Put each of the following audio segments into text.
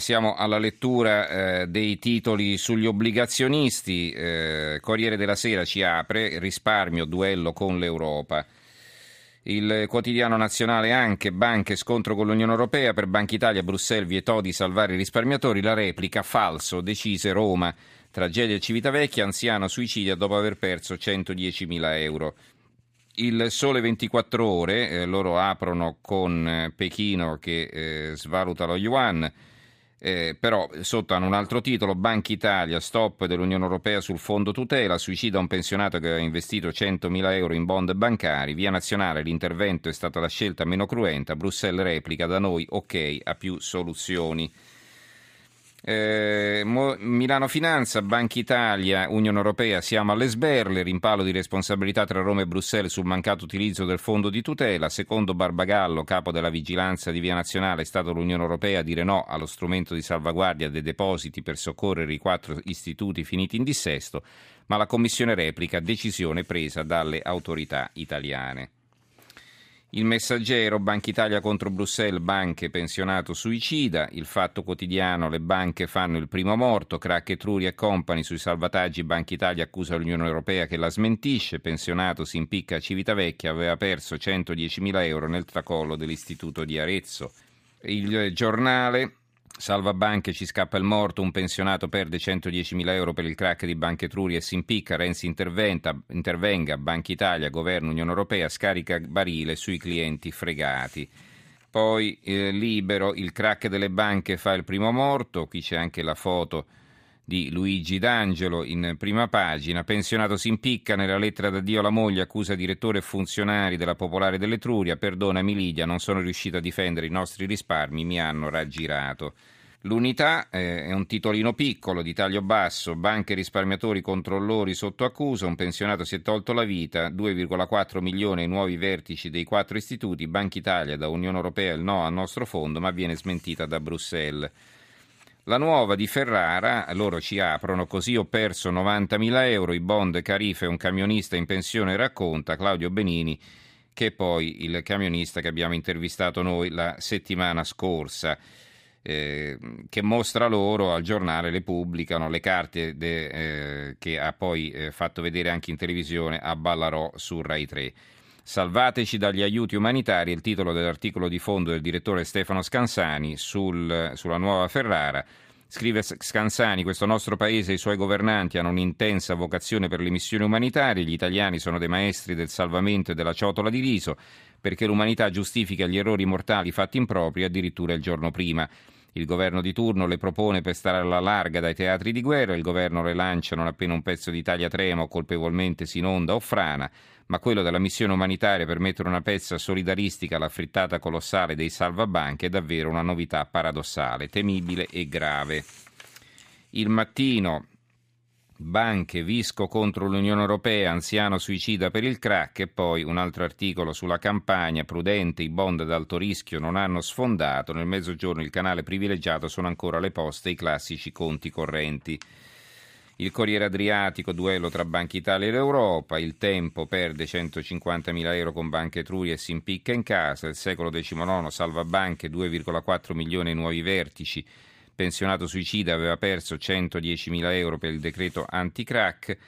Siamo alla lettura eh, dei titoli sugli obbligazionisti. Eh, Corriere della Sera ci apre, risparmio, duello con l'Europa. Il quotidiano nazionale anche, banche, scontro con l'Unione Europea, per Banca Italia Bruxelles vietò di salvare i risparmiatori, la replica, falso, decise Roma. Tragedia Civitavecchia, anziano suicidia dopo aver perso 110.000 euro. Il Sole 24 Ore, eh, loro aprono con eh, Pechino che eh, svaluta lo yuan. Eh, però sotto hanno un altro titolo, Banca Italia, stop dell'Unione Europea sul fondo tutela, suicida un pensionato che aveva investito 100.000 euro in bond bancari, via nazionale l'intervento è stata la scelta meno cruenta, Bruxelles replica da noi ok a più soluzioni. Eh, Milano Finanza, Banca Italia, Unione Europea, siamo alle sberle, rimpallo di responsabilità tra Roma e Bruxelles sul mancato utilizzo del fondo di tutela. Secondo Barbagallo, capo della vigilanza di Via Nazionale, è stata l'Unione Europea a dire no allo strumento di salvaguardia dei depositi per soccorrere i quattro istituti finiti in dissesto, ma la Commissione replica decisione presa dalle autorità italiane. Il messaggero, Banca Italia contro Bruxelles, banche, pensionato suicida. Il fatto quotidiano, le banche fanno il primo morto. Crack Etruria e Company sui salvataggi. Banca Italia accusa l'Unione Europea che la smentisce. Pensionato si impicca a Civitavecchia, aveva perso 110.000 euro nel tracollo dell'istituto di Arezzo. Il giornale, Salva banche, ci scappa il morto, un pensionato perde 110.000 euro per il crack di Banca Etruria e si impicca, Renzi intervenga, Banca Italia, Governo, Unione Europea, scarica barile sui clienti fregati. Poi eh, libero, il crack delle banche fa il primo morto, qui c'è anche la foto di Luigi D'Angelo in prima pagina, pensionato si impicca nella lettera d'addio alla moglie, accusa direttore e funzionari della Popolare dell'Etruria, perdonami Lidia, non sono riuscito a difendere i nostri risparmi, mi hanno raggirato. L'unità eh, è un titolino piccolo di taglio basso, banche risparmiatori controllori sotto accusa, un pensionato si è tolto la vita, 2,4 milioni ai nuovi vertici dei quattro istituti, Banca Italia da Unione Europea il no al nostro fondo, ma viene smentita da Bruxelles. La nuova di Ferrara, loro ci aprono, così ho perso 90.000 euro, i bond Carife, un camionista in pensione racconta, Claudio Benini, che è poi il camionista che abbiamo intervistato noi la settimana scorsa eh, che mostra loro al giornale, le pubblicano le carte de, eh, che ha poi eh, fatto vedere anche in televisione a Ballarò su Rai 3. Salvateci dagli aiuti umanitari, il titolo dell'articolo di fondo del direttore Stefano Scansani sul, sulla nuova Ferrara. Scrive Scansani, questo nostro paese e i suoi governanti hanno un'intensa vocazione per le missioni umanitarie, gli italiani sono dei maestri del salvamento e della ciotola di riso, perché l'umanità giustifica gli errori mortali fatti impropri addirittura il giorno prima. Il governo di turno le propone per stare alla larga dai teatri di guerra, il governo le lancia non appena un pezzo d'Italia trema o colpevolmente si inonda o frana, ma quello della missione umanitaria per mettere una pezza solidaristica alla frittata colossale dei salvabanche è davvero una novità paradossale, temibile e grave. Il mattino Banche, Visco contro l'Unione Europea, anziano suicida per il crack e poi un altro articolo sulla campagna, prudente, i bond ad alto rischio non hanno sfondato, nel mezzogiorno il canale privilegiato sono ancora le poste e i classici conti correnti. Il Corriere Adriatico, duello tra Banca Italia e l'Europa, il Tempo perde 150.000 euro con Banca Etruria e si impicca in casa, il secolo XIX salva banche 2,4 milioni nuovi vertici, pensionato suicida aveva perso 110.000 euro per il decreto anti-crack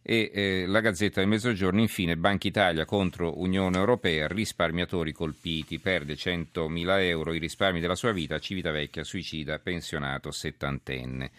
e eh, la Gazzetta del Mezzogiorno infine Banca Italia contro Unione Europea, risparmiatori colpiti, perde 100.000 euro i risparmi della sua vita, Civitavecchia suicida, pensionato settantenne.